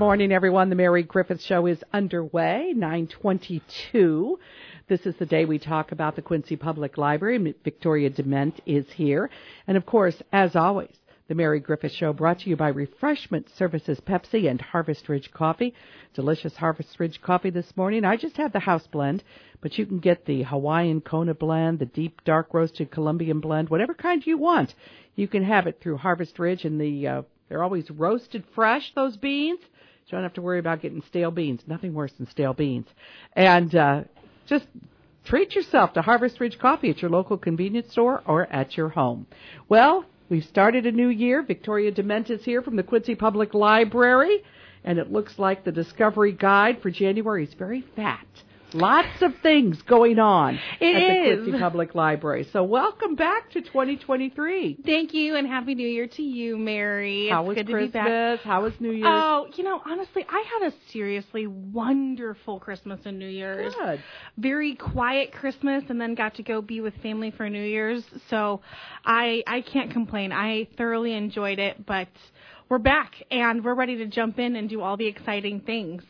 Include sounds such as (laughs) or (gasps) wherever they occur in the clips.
Good morning, everyone. The Mary Griffith Show is underway, 922. This is the day we talk about the Quincy Public Library. Victoria Dement is here. And of course, as always, the Mary Griffith Show brought to you by Refreshment Services Pepsi and Harvest Ridge Coffee. Delicious Harvest Ridge coffee this morning. I just had the house blend, but you can get the Hawaiian Kona blend, the deep dark roasted Colombian blend, whatever kind you want. You can have it through Harvest Ridge and the uh, they're always roasted fresh, those beans. You don't have to worry about getting stale beans. Nothing worse than stale beans. And uh, just treat yourself to Harvest Ridge Coffee at your local convenience store or at your home. Well, We've started a new year. Victoria Dement is here from the Quincy Public Library, and it looks like the Discovery Guide for January is very fat. Lots of things going on it at is. the Quincy Public Library. So welcome back to 2023. Thank you, and Happy New Year to you, Mary. How it's was good Christmas? to be back. How was New Year's? Oh, you know, honestly, I had a seriously wonderful Christmas and New Year's. Good. Very quiet Christmas, and then got to go be with family for New Year's. So, I I can't complain. I thoroughly enjoyed it, but we're back and we're ready to jump in and do all the exciting things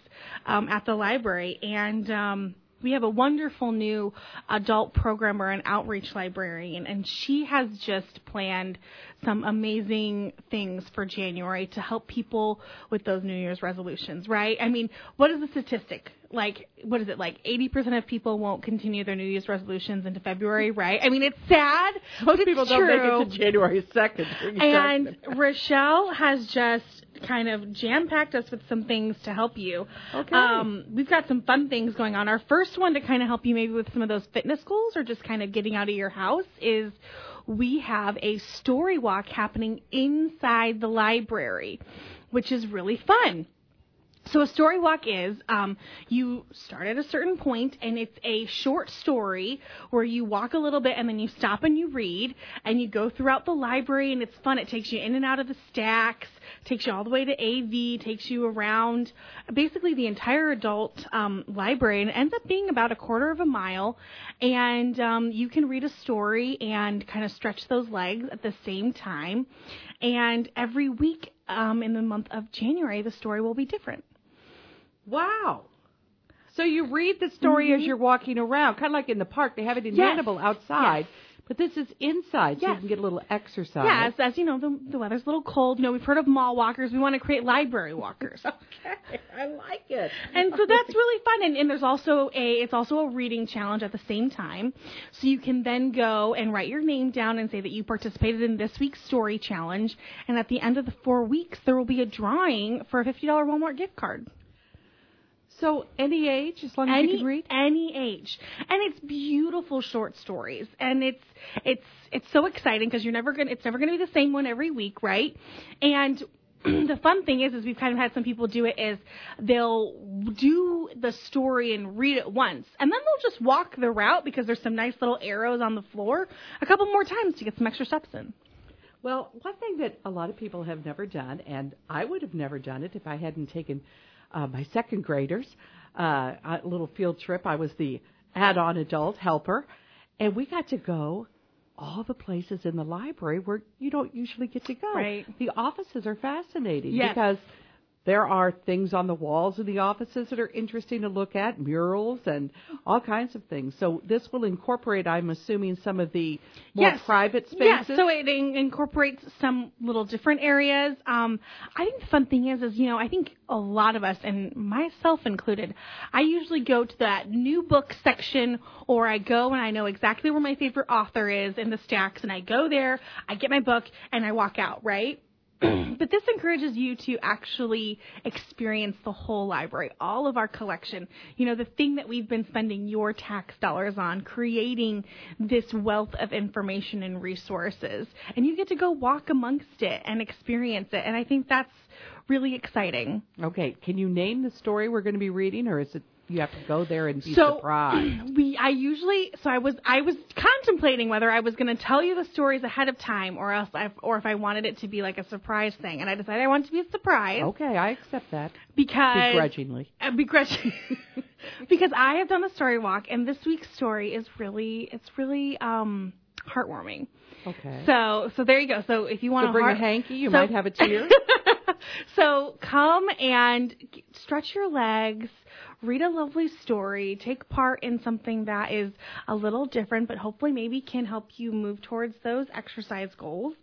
um, at the library. And um, we have a wonderful new adult programmer and outreach librarian, and she has just planned some amazing things for January to help people with those New Year's resolutions, right? I mean, what is the statistic? Like, what is it, like 80% of people won't continue their New Year's resolutions into February, right? I mean, it's sad. Most people don't make it to January 2nd. And Rochelle has just kind of jam packed us with some things to help you. Okay. Um, we've got some fun things going on. Our first one to kind of help you maybe with some of those fitness goals or just kind of getting out of your house is we have a story walk happening inside the library, which is really fun. So a story walk is um, you start at a certain point and it's a short story where you walk a little bit and then you stop and you read and you go throughout the library and it's fun. It takes you in and out of the stacks, takes you all the way to AV, takes you around basically the entire adult um, library and it ends up being about a quarter of a mile. And um, you can read a story and kind of stretch those legs at the same time. And every week um, in the month of January, the story will be different. Wow. So you read the story as you're walking around, kind of like in the park. They have it in Yes. Hannibal outside, Yes. But this is inside, so you can get a little exercise. Yeah, as, as you know, the, the weather's a little cold. You know, we've heard of mall walkers. We want to create library walkers. (laughs) Okay, I like it. and so that's really fun. And, and there's also a it's also a reading challenge at the same time. So you can then go and write your name down and say that you participated in this week's story challenge. And at the end of the four weeks, there will be a drawing for a fifty dollar Walmart gift card. So any age, as long as you can read. any age. And it's beautiful short stories. And it's it's it's so exciting because you're never gonna it's never gonna be the same one every week right? And (clears throat) the fun thing is is we've kind of had some people do it is they'll do the story and read it once. And then they'll just walk the route because there's some nice little arrows on the floor a couple more times to get some extra steps in. Well, one thing that a lot of people have never done, and I would have never done it if I hadn't taken uh, my second graders uh, a little field trip. I was the add-on adult helper, and we got to go all the places in the library where you don't usually get to go. Right. The offices are fascinating Yes. because there are things on the walls of the offices that are interesting to look at, murals and all kinds of things. So this will incorporate, I'm assuming, some of the more Yes. private Yeah, spaces. so it in- incorporates some little different areas. Um, I think the fun thing is, is you know, I think a lot of us, and myself included, I usually go to that new book section, or I go and I know exactly where my favorite author is in the stacks, and I go there, I get my book, and I walk out, right? (clears throat) but this encourages you to actually experience the whole library, all of our collection. You know, the thing that we've been spending your tax dollars on, creating this wealth of information and resources. And you get to go walk amongst it and experience it. And I think that's really exciting. Okay, can you name the story we're going to be reading, or is it you have to go there and be so surprised? (clears throat) we I usually so I was I was contemplating whether I was going to tell you the stories ahead of time or else I, or if I wanted it to be like a surprise thing and I decided I wanted it to be a surprise Okay, I accept that because begrudgingly. (laughs) uh, begrudging (laughs) because I have done the story walk and this week's story is really it's really um heartwarming. Okay. So so there you go. So if you want So to bring heart- a hanky, you so- might have a tear. (laughs) so come and stretch your legs, read a lovely story, take part in something that is a little different, but hopefully maybe can help you move towards those exercise goals.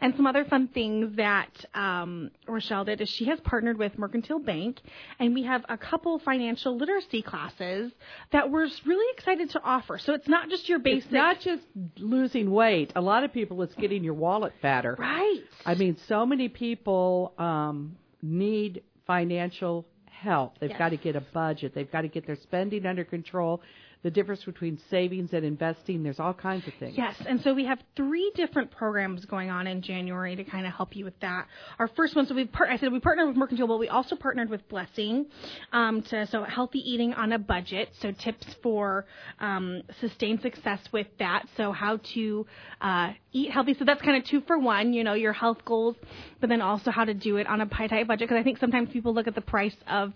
And some other fun things that um, Rochelle did is she has partnered with Mercantile Bank, and we have a couple financial literacy classes that we're really excited to offer. So it's not just your basic, It's not just losing weight. A lot of people, it's getting your wallet fatter. right? I mean, so many people um, need financial help. They've Yes. got to get a budget. They've got to get their spending under control. The difference between savings and investing. There's all kinds of things. Yes, and so we have three different programs going on in January to kind of help you with that. Our first one, so we part, I said we partnered with Mercantile, but we also partnered with Blessing, um, to so healthy eating on a budget. So tips for um, sustained success with that. So how to uh, eat healthy. So that's kind of two for one. You know your health goals, but then also how to do it on a pie tight budget. Because I think sometimes people look at the price of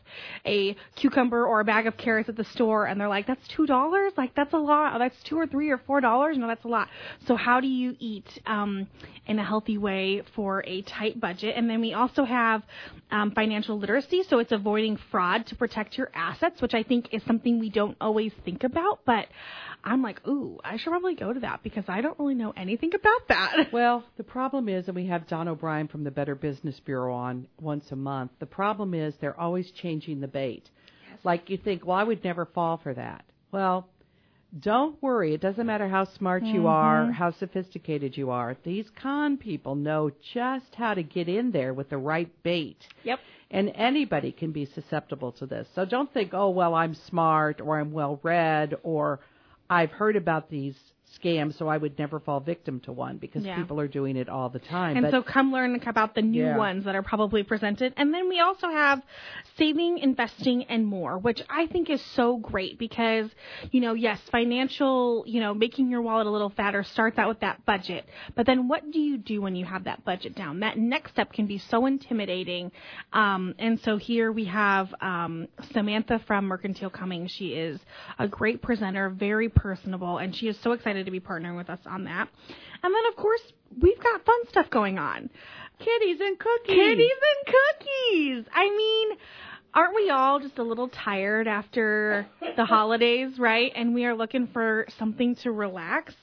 a cucumber or a bag of carrots at the store and they're like, that's two dollars. Like that's a lot. That's two or three or four dollars. No, that's a lot. So how do you eat um, in a healthy way for a tight budget? And then we also have um, financial literacy. So it's avoiding fraud to protect your assets, which I think is something we don't always think about. But I'm like, ooh, I should probably go to that because I don't really know anything about that. (laughs) Well, the problem is, and we have Don O'Brien from the Better Business Bureau on once a month. The problem is they're always changing the bait. Like you think, well, I would never fall for that. Well, don't worry. It doesn't matter how smart you are, mm-hmm. how sophisticated you are. These con people know just how to get in there with the right bait. Yep. And anybody can be susceptible to this. So don't think, oh, well, I'm smart or I'm well read or I've heard about these scams, so I would never fall victim to one because Yeah. people are doing it all the time. And but so come learn about the new Yeah. ones that are probably presented. And then we also have saving, investing, and more, which I think is so great because, you know, yes, financial, you know, making your wallet a little fatter starts out with that budget. But then what do you do when you have that budget down? That next step can be so intimidating. Um, and so here we have um, Samantha from Mercantile coming. She is a great presenter, very personable, and she is so excited to be partnering with us on that. And then, of course, we've got fun stuff going on. kitties and cookies. Kitties and cookies. I mean, aren't we all just a little tired after the holidays, right? And we are looking for something to relax.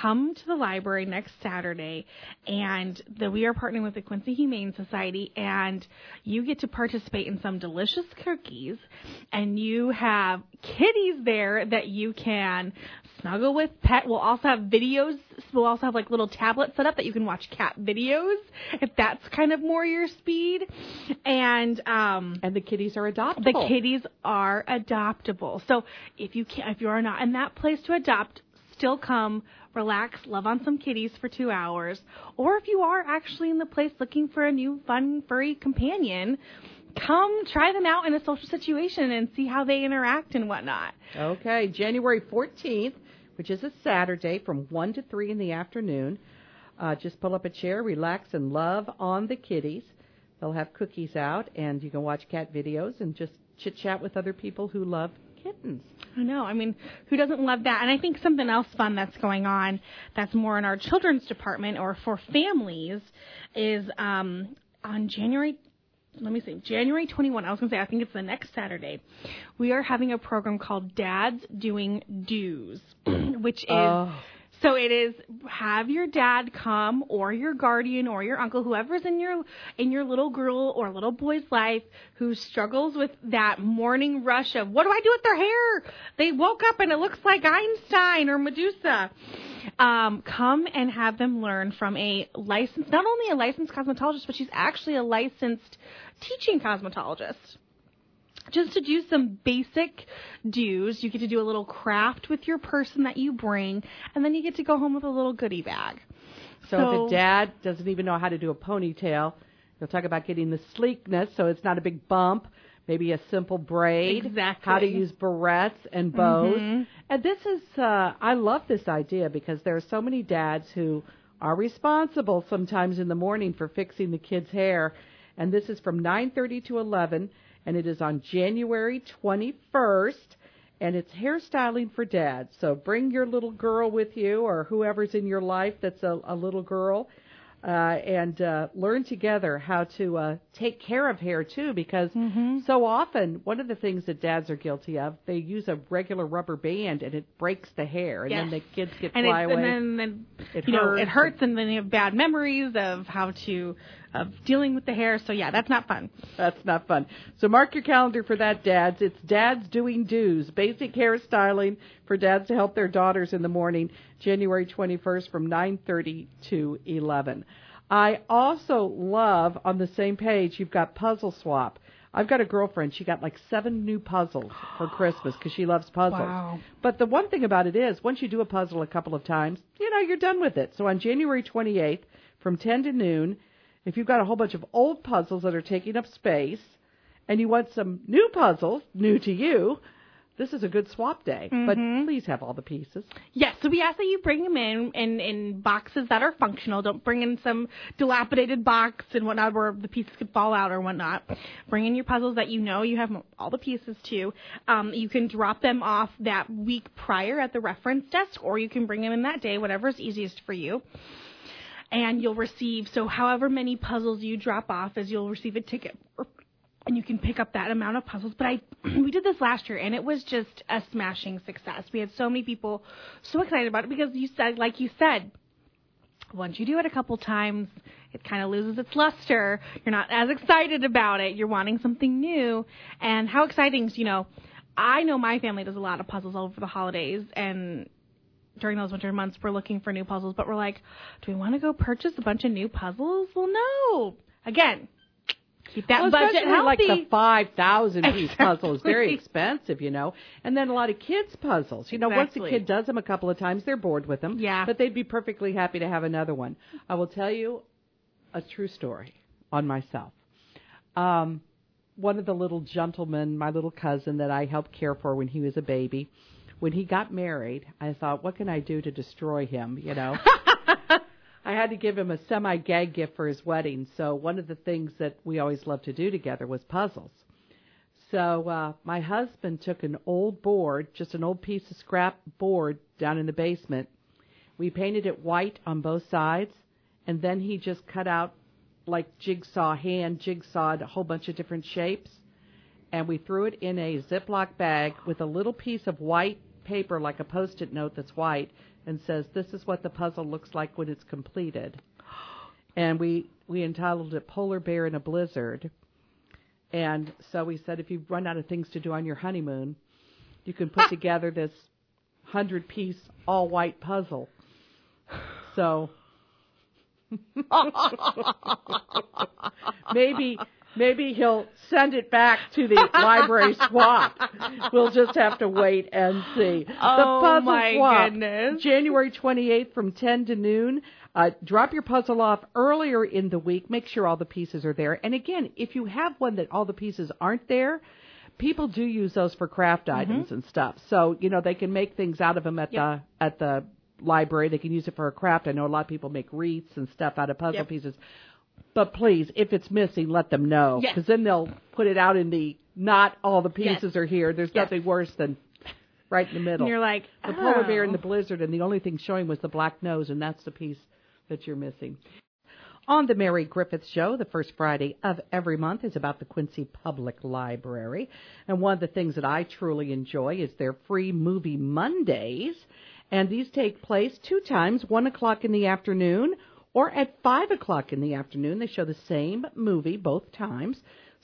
Come to the library next Saturday, and the, we are partnering with the Quincy Humane Society, and you get to participate in some delicious cookies, and you have kitties there that you can snuggle with. Pet. We'll also have videos. We'll also have like little tablets set up that you can watch cat videos if that's kind of more your speed. And um, And the kitties are adoptable. the kitties are adoptable. So if you can, if you are not in that place to adopt, still come, relax, love on some kitties for two hours. Or if you are actually in the place looking for a new fun furry companion, come try them out in a social situation and see how they interact and whatnot. Okay, January 14th, which is a Saturday from 1 to 3 in the afternoon. Uh, just pull up a chair, relax, and love on the kitties. They'll have cookies out, and you can watch cat videos and just chit chat with other people who love kittens. I know. I mean, who doesn't love that? And I think something else fun that's going on that's more in our children's department or for families is um, on January. Let me see, January 21. I was going to say, I think it's the next Saturday. We are having a program called Dads Doing Do's, (clears throat) which is. Oh. So it is have your dad come or your guardian or your uncle, whoever's in your in your little girl or little boy's life who struggles with that morning rush of what do I do with their hair? They woke up and it looks like Einstein or Medusa. Um, come and have them learn from a licensed, not only a licensed cosmetologist, but she's actually a licensed teaching cosmetologist just to do some basic do's. You get to do a little craft with your person that you bring, and then you get to go home with a little goodie bag. So, So- if dad doesn't even know how to do a ponytail, he'll talk about getting the sleekness so it's not a big bump, maybe a simple braid, Exactly. how to use barrettes and bows. Mhm. And this is, uh, I love this idea because there are so many dads who are responsible sometimes in the morning for fixing the kids' hair. And this is from 9:30 to 11, and it is on January 21st. and it's hairstyling for dads. So bring your little girl with you or whoever's in your life that's a, a little girl uh, and uh, learn together how to uh, take care of hair too, because Mm-hmm. so often one of the things that dads are guilty of, they use a regular rubber band and it breaks the hair, and Yes. then the kids get and, fly it, away. and then, then It you know hurts it hurts, and then you have bad memories of how to of dealing with the hair. So yeah, that's not fun. That's not fun. So mark your calendar for that, dads. It's Dads Doing Do's, basic hairstyling for dads to help their daughters in the morning, January 21st from 9:30 to 11. I also love on the same page you've got Puzzle Swap. I've got a girlfriend. She got like seven new puzzles for Christmas because she loves puzzles. Wow. But the one thing about it is, once you do a puzzle a couple of times, you know you're done with it. So on January 28th, from 10 to noon, if you've got a whole bunch of old puzzles that are taking up space, and you want some new puzzles, new to you, this is a good swap day. But please have all the pieces. Yes, so we ask that you bring them in, in in boxes that are functional. Don't bring in some dilapidated box and whatnot where the pieces could fall out or whatnot. Bring in your puzzles that you know you have all the pieces to. Um, you can drop them off that week prior at the reference desk, or you can bring them in that day, whatever is easiest for you. And you'll receive so however many puzzles you drop off, as you'll receive a ticket and you can pick up that amount of puzzles. But I, (clears throat) we did this last year, and it was just a smashing success. We had so many people so excited about it because you said, like you said, once you do it a couple times, it kind of loses its luster. You're not as excited about it. You're wanting something new. And how exciting, you know, I know my family does a lot of puzzles over the holidays, and during those winter months, we're looking for new puzzles, but we're like, do we want to go purchase a bunch of new puzzles? Well, no. Again, keep that well, budget healthy. like the five thousand piece (laughs) puzzle is very expensive, you know. And then a lot of kids puzzles. You know, once a kid does them a couple of times, they're bored with them. Yeah. But they'd be perfectly happy to have another one. I will tell you a true story on myself. Um, one of the little gentlemen, my little cousin that I helped care for when he was a baby, when he got married, I thought, what can I do to destroy him? You know. (laughs) I had to give him a semi gag gift for his wedding. So one of the things that we always loved to do together was puzzles. So uh, my husband took an old board, just an old piece of scrap board down in the basement. We painted it white on both sides, and then he just cut out like jigsaw hand jigsawed a whole bunch of different shapes, and we threw it in a Ziploc bag with a little piece of white paper, like a post-it note that's white, and says, "This is what the puzzle looks like when it's completed." (gasps) And we we entitled it "Polar Bear in a Blizzard." And so we said, if you run out of things to do on your honeymoon, you can put (laughs) together this hundred piece all white puzzle. (laughs) So (laughs) maybe maybe he'll send it back to the (laughs) library swap. We'll just have to wait and see. the Oh, puzzle my swap, goodness. January 28th from 10 to noon. Uh, drop your puzzle off earlier in the week. Make sure all the pieces are there. And again, if you have one that all the pieces aren't there, people do use those for craft items and stuff. So you know they can make things out of them at Yep. the at the library. They can use it for a craft. I know a lot of people make wreaths and stuff out of puzzle Yep. pieces. But please, if it's missing, let them know Yes. because then they'll put it out in the not all the Yes. pieces are here. There's Yes. nothing worse than right in the middle. and you're like, the polar bear oh. in the blizzard, and the only thing showing was the black nose, and that's the piece that you're missing. On the Mary Griffith Show, the first Friday of every month is about the Quincy Public Library. And one of the things that I truly enjoy is their free movie Mondays. And these take place two times, 1 o'clock in the afternoon or at 5 o'clock in the afternoon. They show the same movie both times.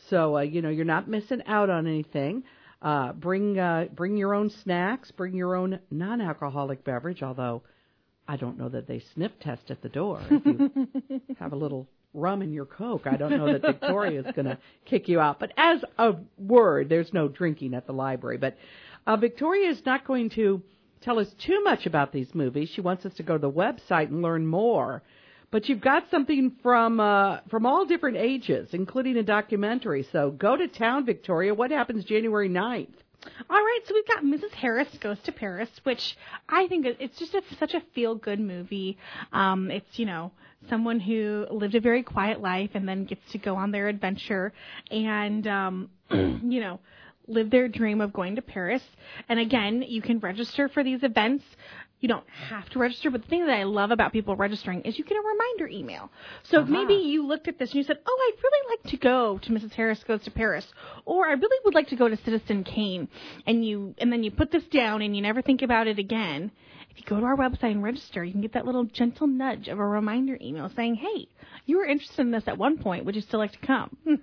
So, uh, you know, you're not missing out on anything. Uh, bring, uh, bring your own snacks, bring your own non-alcoholic beverage, although I don't know that they sniff test at the door. If you (laughs) have a little rum in your Coke, I don't know that Victoria's going to kick you out. But as a word, there's no drinking at the library. But uh, Victoria is not going to tell us too much about these movies. She wants us to go to the website and learn more. But you've got something from uh, from all different ages, including a documentary. So go to town, Victoria. What happens January 9th? All right, so we've got Mrs. Harris Goes to Paris, which I think it's just a, such a feel good movie. Um, it's, you know, someone who lived a very quiet life and then gets to go on their adventure and, um, (clears throat) you know, live their dream of going to Paris. And again, you can register for these events. You don't have to register, but the thing that I love about people registering is you get a reminder email. So Uh-huh. maybe you looked at this and you said, "Oh, I'd really like to go to Mrs. Harris Goes to Paris," or "I really would like to go to Citizen Kane," and you and then you put this down and you never think about it again. If you go to our website and register, you can get that little gentle nudge of a reminder email saying, "Hey, you were interested in this at one point. Would you still like to come?" (laughs)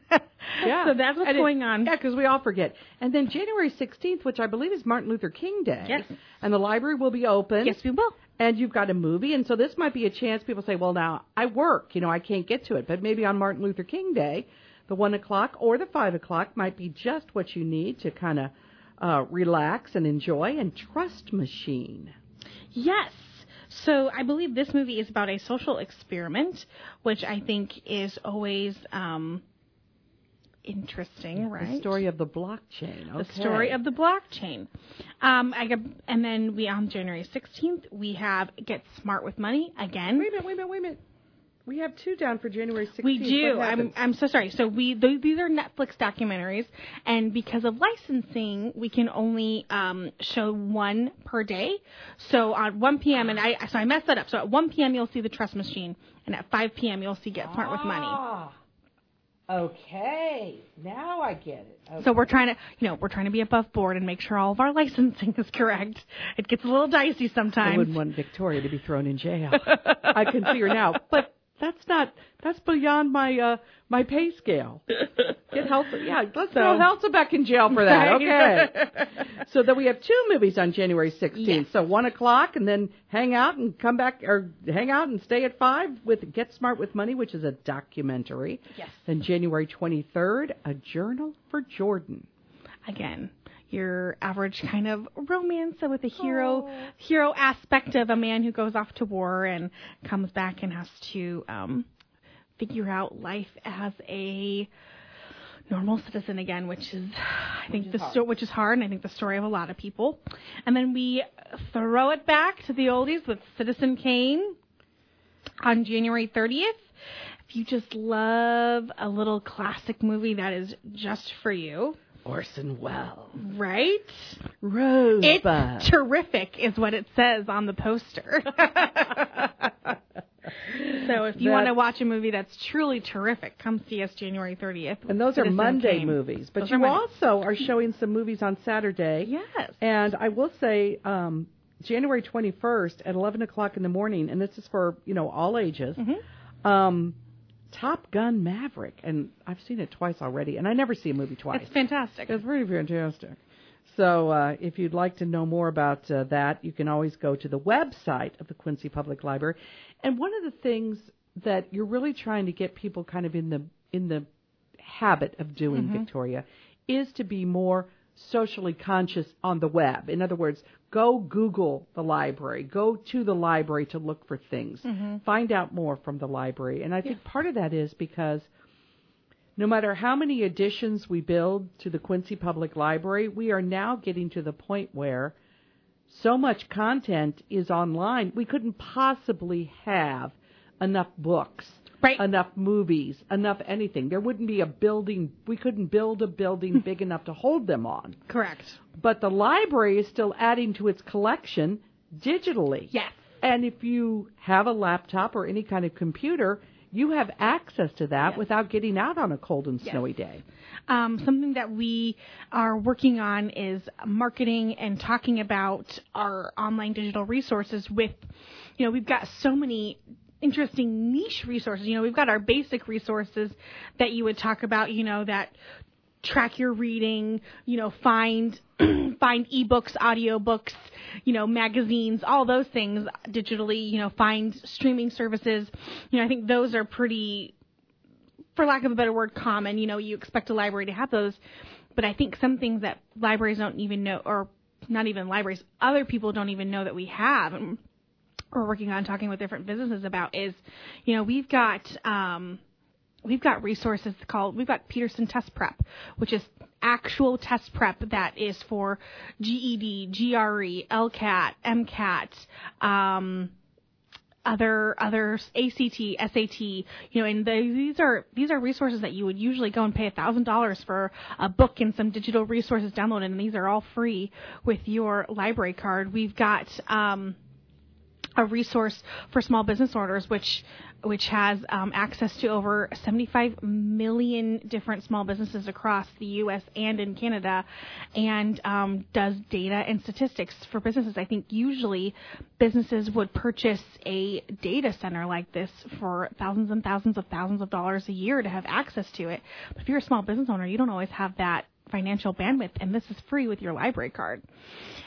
Yeah. So that's what's And it- going on. Yeah, because we all forget. And then January 16th, which I believe is Martin Luther King Day. Yes. And the library will be open. Yes, we will. And you've got a movie. And so this might be a chance people say, well, now I work, you know, I can't get to it. But maybe on Martin Luther King Day, the 1 o'clock or the 5 o'clock might be just what you need to kind of uh, relax and enjoy. And Trust Machine. Yes. So I believe this movie is about a social experiment, which I think is always um, interesting, right? The story of the blockchain. The story of the blockchain. Um, I and then we on January 16th we have Get Smart with Money again. Wait a minute, wait a minute, wait a minute. We have two down for January 16th. We do. I'm? I'm so sorry. So we th- these are Netflix documentaries, and because of licensing, we can only um, show one per day. So at 1 p.m. and I so I messed that up. So at 1 p.m. you'll see the Trust Machine, and at 5 p.m. you'll see Get Smart with Money. Ah, Okay, now I get it. Okay. So we're trying to, you know, we're trying to be above board and make sure all of our licensing (laughs) is correct. It gets a little dicey sometimes. I sometimes. wouldn't want Victoria to be thrown in jail. I can see her now, but that's not that's beyond my uh my pay scale. (laughs) Get Helsa, yeah, let's throw Helsa back in jail for that. Okay. (laughs) so then we have two movies on January 16th. Yes. So one o'clock, and then hang out and come back, or hang out and stay at five with Get Smart with Money, which is a documentary. Yes. Then January 23rd, a Journal for Jordan. Again, your average kind of romance with a hero Oh. hero aspect of a man who goes off to war and comes back and has to um, figure out life as a normal citizen again, which is I think the sto- which is hard, and I think the story of a lot of people. And then we throw it back to the oldies with Citizen Kane on January 30th. If you just love a little classic movie that is just for you, Orson Welles. right? Rosebud. It's terrific, is what it says on the poster. (laughs) so if you want to watch a movie that's truly terrific, come see us January 30th. And those are Monday Kane. movies. But Those you are also are showing some movies on Saturday. Yes. And I will say, um, January 21st at 11 o'clock in the morning, and this is for, you know, all ages, Mm-hmm. um, Top Gun Maverick. And I've seen it twice already, and I never see a movie twice. It's fantastic. It's pretty fantastic. So, uh, if you'd like to know more about uh, that, you can always go to the website of the Quincy Public Library. And one of the things that you're really trying to get people kind of in the in the habit of doing, Victoria, is to be more socially conscious on the web. In other words, go Google the library, go to the library to look for things, mm-hmm. find out more from the library. And I think part of that is because no matter how many additions we build to the Quincy Public Library, we are now getting to the point where so much content is online, we couldn't possibly have enough books, Right. enough movies, enough anything. There wouldn't be a building, we couldn't build a building (laughs) big enough to hold them on. Correct. But the library is still adding to its collection digitally. Yes. And if you have a laptop or any kind of computer, you have access to that Yes. without getting out on a cold and snowy day. Um, something that we are working on is marketing and talking about our online digital resources with, you know, we've got so many interesting niche resources. You know, we've got our basic resources that you would talk about, you know, that track your reading, you know, find (clears throat) find ebooks, audiobooks, you know, magazines, all those things digitally, you know, find streaming services. You know, I think those are pretty for lack of a better word, common. You know, you expect a library to have those, but I think some things that libraries don't even know, or not even libraries, other people don't even know that we have, and we're working on talking with different businesses about is, you know, we've got. Um, We've got resources called, we've got Peterson Test Prep, which is actual test prep that is for GED, GRE, LSAT, MCAT, um, other other ACT, SAT, you know, and the, these are these are resources that you would usually go and pay a thousand dollars for a book and some digital resources downloaded, and these are all free with your library card. We've got um, a resource for small business owners, which which has um, access to over 75 million different small businesses across the U.S. and in Canada, and um, does data and statistics for businesses. I think usually businesses would purchase a data center like this for thousands and thousands of thousands of dollars a year to have access to it. But if you're a small business owner, you don't always have that financial bandwidth, and this is free with your library card.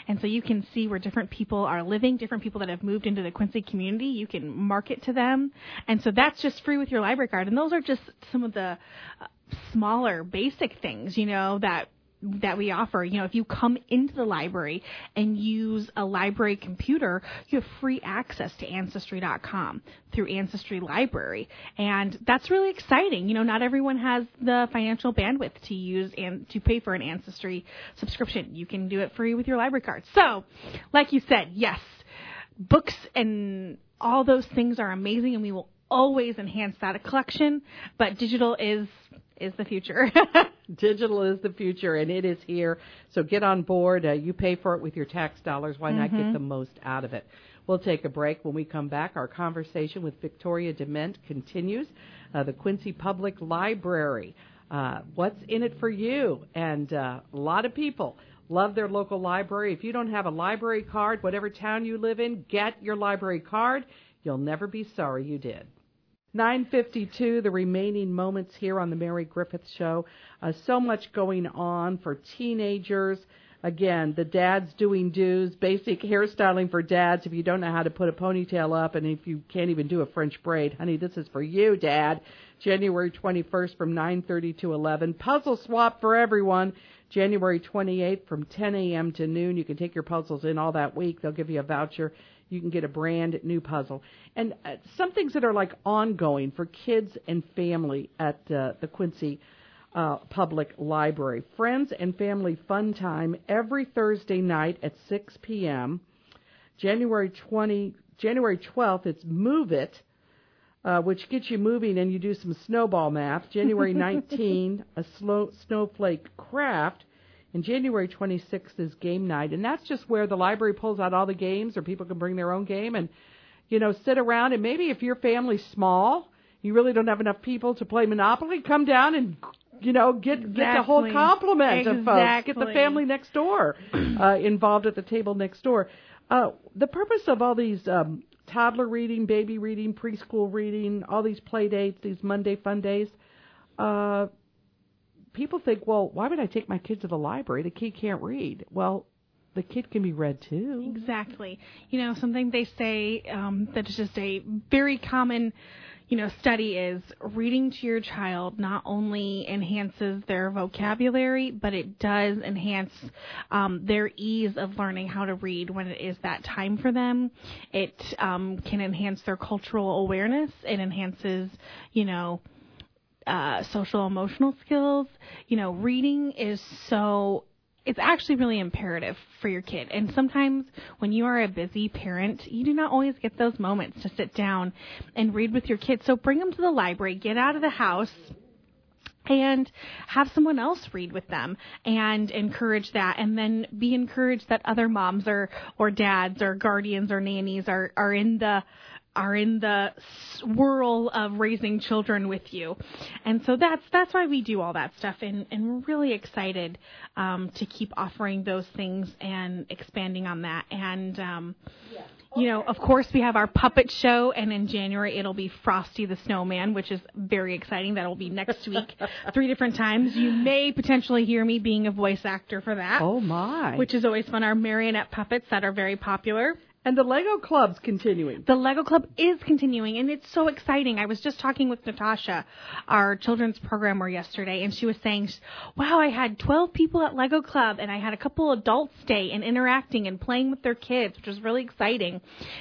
And so you can see where different people are living, different people that have moved into the Quincy community. You can market to them. And so that's just free with your library card. And those are just some of the uh, smaller, basic things, you know, that that we offer. You know, if you come into the library and use a library computer, you have free access to Ancestry.com through Ancestry Library. And that's really exciting. You know, not everyone has the financial bandwidth to use and to pay for an Ancestry subscription. You can do it free with your library card. So, like you said, yes, books and all those things are amazing and we will always enhance that collection, but digital is is the future. (laughs) Digital is the future, and it is here. So get on board. Uh, you pay for it with your tax dollars. Why mm-hmm. not get mm-hmm. the most out of it? We'll take a break. When we come back, our conversation with Victoria Dement continues. Uh, the Quincy Public Library. Uh, what's in it for you? And uh, a lot of people love their local library. If you don't have a library card, whatever town you live in, get your library card. You'll never be sorry you did. 952, the remaining moments here on the Mary Griffith Show. Uh, so much going on for teenagers. Again, the dads doing do's, basic hairstyling for dads. If you don't know how to put a ponytail up and if you can't even do a French braid, honey, this is for you, dad. January 21st from 9:30 to 11. Puzzle swap for everyone. January 28th from 10 a.m. to noon. You can take your puzzles in all that week. They'll give you a voucher you can get a brand new puzzle. And uh, some things that are like ongoing for kids and family at uh, the Quincy uh, Public Library. Friends and Family Fun Time every Thursday night at 6 p.m. January 20, January 12th, it's Move It, uh, which gets you moving and you do some snowball math. January (laughs) 19, a slow, snowflake craft. And January 26th is game night, and that's just where the library pulls out all the games, or people can bring their own game and, you know, sit around. And maybe if your family's small, you really don't have enough people to play Monopoly, come down and you know, get exactly. get the whole complement exactly. of folks. Get the family next door (clears throat) uh, involved at the table next door. Uh, the purpose of all these um, toddler reading, baby reading, preschool reading, all these play dates, these Monday fun days, uh, people think, well, why would I take my kid to the library? The kid can't read. Well, the kid can be read too. Exactly. You know, something they say um, that is just a very common, you know, study is reading to your child not only enhances their vocabulary, but it does enhance um, their ease of learning how to read when it is that time for them. It um, can enhance their cultural awareness. It enhances, you know, uh, social emotional skills. You know, reading is so it's actually really imperative for your kid. And sometimes when you are a busy parent, you do not always get those moments to sit down and read with your kids. So bring them to the library, get out of the house and have someone else read with them and encourage that and then be encouraged that other moms or or dads or guardians or nannies are are in the are in the swirl of raising children with you. And so that's that's why we do all that stuff and, and we're really excited um, to keep offering those things and expanding on that. And um, yeah. okay. you know, of course we have our puppet show and in January it'll be Frosty the Snowman, which is very exciting. That'll be next week, (laughs) three different times. You may potentially hear me being a voice actor for that. Oh my. Which is always fun. Our marionette puppets that are very popular. And the Lego Club's continuing. The Lego Club is continuing, and it's so exciting. I was just talking with Natasha, our children's programmer, yesterday, and she was saying, "Wow, I had 12 people at Lego Club, and I had a couple adults stay and interacting and playing with their kids, which was really exciting."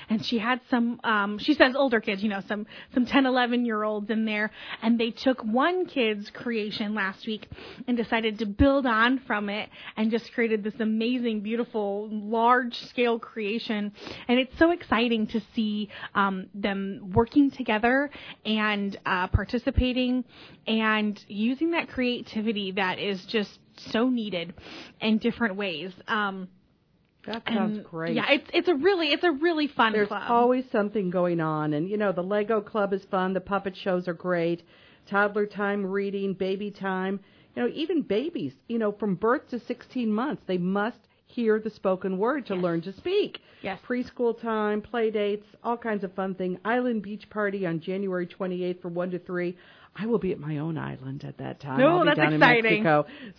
And she had some, um, she says older kids, you know, some some 10, 11 year olds in there, and they took one kid's creation last week and decided to build on from it and just created this amazing, beautiful, large scale creation And it's so exciting to see um, them working together and uh, participating and using that creativity that is just so needed in different ways. Um, that sounds and, great. Yeah, it's it's a really it's a really fun There's club. always something going on, and you know the Lego Club is fun. The puppet shows are great. Toddler time reading, baby time. You know, even babies. You know, from birth to 16 months, they must hear the spoken word to Yes. learn to speak. Yes. Preschool time, play dates, all kinds of fun thing. Island beach party on January 28th from 1 to 3. I will be at my own island at that time. Oh, that's exciting.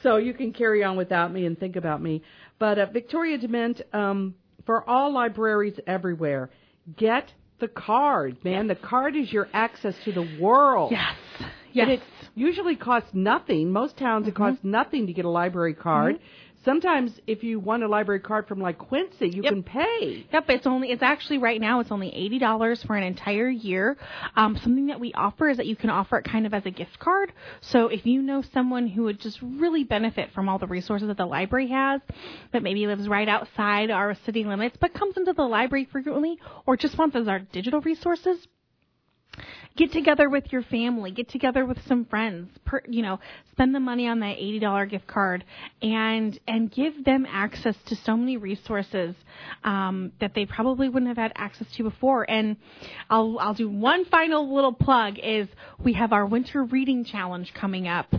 So you can carry on without me and think about me. But uh, Victoria Dement, um, for all libraries everywhere, get the card, man. The card is your access to the world. Yes. And Yes. it usually costs nothing. Most towns it Mm-hmm. costs nothing to get a library card. Sometimes if you want a library card from like Quincy, you Yep. can pay. Yep, it's only it's actually right now it's only eighty dollars for an entire year. Um, something that we offer is that you can offer it kind of as a gift card. So if you know someone who would just really benefit from all the resources that the library has, but maybe lives right outside our city limits, but comes into the library frequently, or just wants as our digital resources, get together with your family, get together with some friends, per, you know, spend the money on that $80 gift card and and give them access to so many resources um, that they probably wouldn't have had access to before. And I'll I'll do one final little plug is we have our winter reading challenge coming up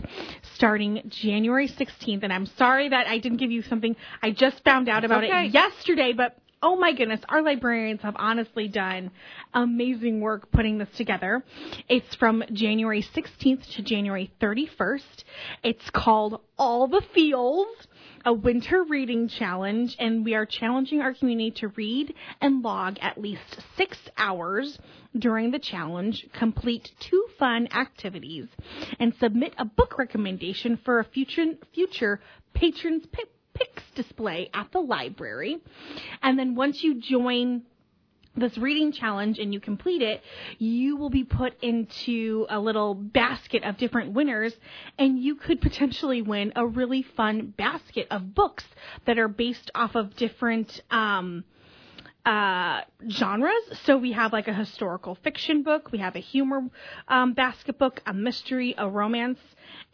starting January 16th and I'm sorry that I didn't give you something I just found out about okay. it yesterday, but Oh my goodness, our librarians have honestly done amazing work putting this together. It's from January 16th to January 31st. It's called All the Feels, a winter reading challenge, and we are challenging our community to read and log at least six hours during the challenge, complete two fun activities, and submit a book recommendation for a future, future patrons pick Picks display at the library. And then once you join this reading challenge and you complete it, you will be put into a little basket of different winners and you could potentially win a really fun basket of books that are based off of different um uh, genres. So we have like a historical fiction book, we have a humor um, basket book, a mystery, a romance,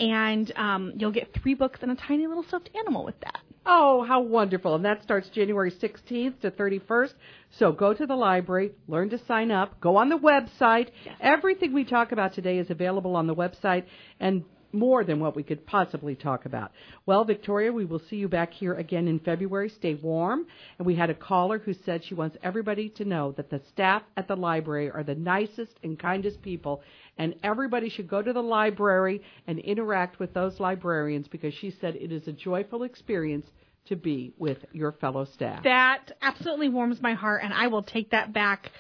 and um, you'll get three books and a tiny little stuffed animal with that. Oh, how wonderful. And that starts January 16th to 31st. So go to the library, learn to sign up, go on the website. Everything we talk about today is available on the website and more than what we could possibly talk about. Well, Victoria, we will see you back here again in February. Stay warm. And we had a caller who said she wants everybody to know that the staff at the library are the nicest and kindest people and everybody should go to the library and interact with those librarians because she said it is a joyful experience to be with your fellow staff. That absolutely warms my heart, and I will take that back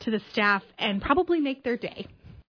to the staff and probably make their day.